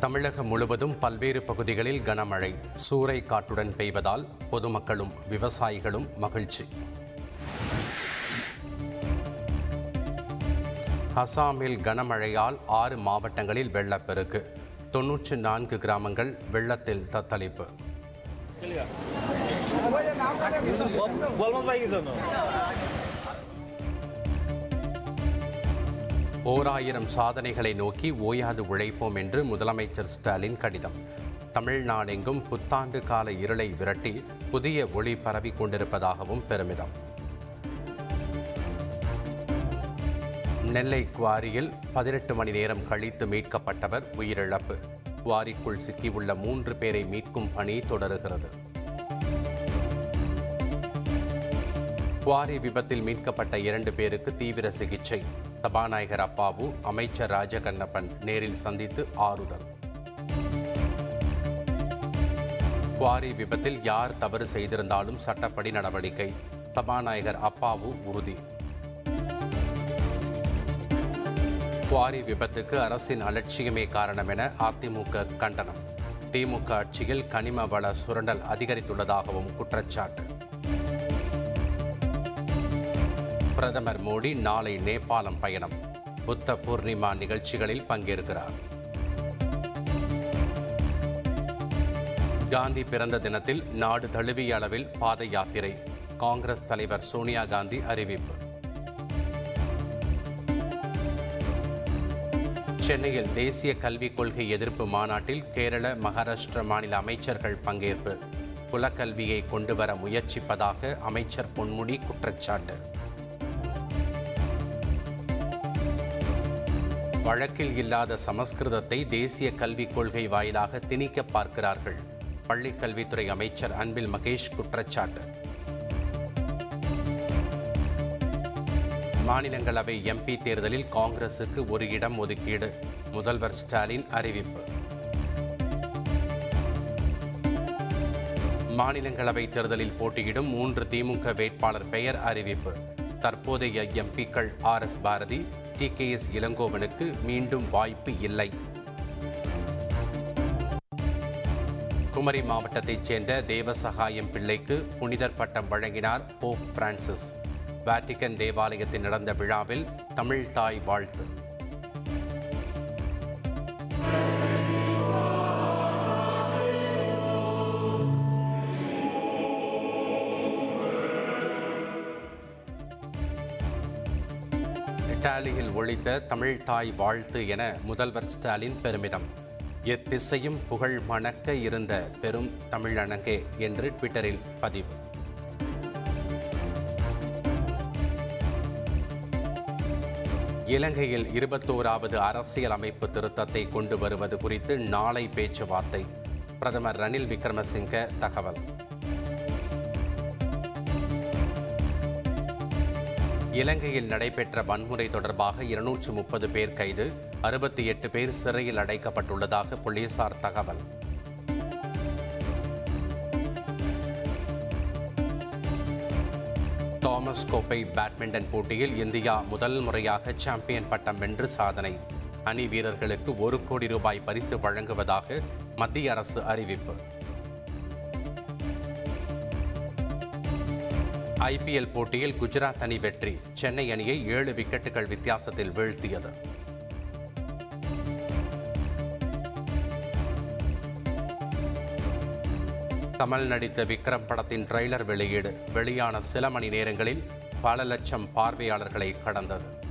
தமிழகம் முழுவதும் பல்வேறு பகுதிகளில் கனமழை சூறை காற்றுடன் பெய்வதால் பொதுமக்களும் விவசாயிகளும் மகிழ்ச்சி அசாமில் கனமழையால் ஆறு மாவட்டங்களில் வெள்ளப்பெருக்கு தொன்னூற்றி நான்கு கிராமங்கள் வெள்ளத்தில் தத்தளிப்பு ஓர் ஆயிரம் சாதனைகளை நோக்கி ஓயாது உழைப்போம் என்று முதலமைச்சர் ஸ்டாலின் கடிதம். தமிழ்நாடெங்கும் புத்தாண்டு கால இருளை விரட்டி புதிய ஒளி பரவிக் கொண்டிருப்பதாகவும் பெருமிதம். நெல்லை குவாரியில் பதினெட்டு மணி நேரம் கழித்து மீட்கப்பட்டவர் உயிரிழப்பு. குவாரிக்குள் சிக்கியுள்ள மூன்று பேரை மீட்கும் பணி தொடருகிறது. குவாரி விபத்தில் மீட்கப்பட்ட இரண்டு பேருக்கு தீவிர சிகிச்சை. சபாநாயகர் அப்பாவு அமைச்சர் ராஜகண்ணப்பன் நேரில் சந்தித்து ஆறுதல். குவாரி விபத்தில் யார் தவறு செய்திருந்தாலும் சட்டப்படி நடவடிக்கை. சபாநாயகர் அப்பாவு உறுதி. குவாரி விபத்துக்கு அரசின் அலட்சியமே காரணம் என அதிமுக கண்டனம். திமுக ஆட்சியில் கனிம வள சுரண்டல் அதிகரித்துள்ளதாகவும் குற்றச்சாட்டு. பிரதமர் மோடி நாளை நேபாளம் பயணம். புத்த பூர்ணிமா நிகழ்ச்சிகளில் பங்கேற்கிறார். காந்தி பிறந்த தினத்தில் நாடு தழுவிய அளவில் பாத யாத்திரை காங்கிரஸ் தலைவர் சோனியா காந்தி அறிவிப்பு. சென்னையில் தேசிய கல்விக் கொள்கை எதிர்ப்பு மாநாட்டில் கேரள மகாராஷ்டிர மாநில அமைச்சர்கள் பங்கேற்பு. குலக்கல்வியை கொண்டுவர முயற்சிப்பதாக அமைச்சர் பொன்முடி குற்றச்சாட்டு. வழக்கில் இல்லாத சமஸ்கிருதத்தை தேசிய கல்விக் கொள்கை வாயிலாக திணிக்க பார்க்கிறார்கள். பள்ளிக் கல்வித்துறை அமைச்சர் அன்பில் மகேஷ் குற்றச்சாட்டு. மாநிலங்களவை எம்பி தேர்தலில் காங்கிரசுக்கு ஒரு இடம் ஒதுக்கீடு. முதல்வர் ஸ்டாலின் அறிவிப்பு. மாநிலங்களவை தேர்தலில் போட்டியிடும் மூன்று திமுக வேட்பாளர் பெயர் அறிவிப்பு. தற்போதைய எம்பிக்கள் R S Bharathi T K S இளங்கோவனுக்கு மீண்டும் வாய்ப்பு இல்லை. குமரி மாவட்டத்தைச் சேர்ந்த தேவசகாயம் பிள்ளைக்கு புனிதர் பட்டம் வழங்கினார் போப் பிரான்சிஸ். வாட்டிகன் தேவாலயத்தில் நடந்த விழாவில் தமிழ் தாய் வாழ்த்து. இத்தாலியில் ஒழித்த தமிழ் தாய் வாழ்த்து என முதல்வர் ஸ்டாலின் பெருமிதம். எத்திசையும் புகழ் மணக்க இருந்த பெரும் தமிழனங்கே என்று ட்விட்டரில் பதிவு. இலங்கையில் இருபத்தோராவது அரசியல் அமைப்பு திருத்தத்தை கொண்டு வருவது குறித்து நாளை பேச்சுவார்த்தை. பிரதமர் ரணில் விக்ரமசிங்க தகவல். இலங்கையில் நடைபெற்ற வன்முறை தொடர்பாக இருநூற்று முப்பது பேர் கைது அறுபத்தி எட்டு பேர் சிறையில் அடைக்கப்பட்டுள்ளதாக போலீசார் தகவல். தாமஸ் கோப்பை பேட்மிண்டன் போட்டியில் இந்தியா முதல் முறையாக சாம்பியன் பட்டம் வென்று சாதனை. அணி வீரர்களுக்கு ஒரு கோடி ரூபாய் பரிசு வழங்குவதாக மத்திய அரசு அறிவிப்பு. ஐபிஎல் போட்டியில் குஜராத் அணி வெற்றி. சென்னை அணியை ஏழு விக்கெட்டுகள் வித்தியாசத்தில் வீழ்த்தியது. கமல் நடித்த விக்ரம் படத்தின் ட்ரெய்லர் வெளியீடு. வெளியான சில மணி நேரங்களில் பல லட்சம் பார்வையாளர்களை கடந்தது.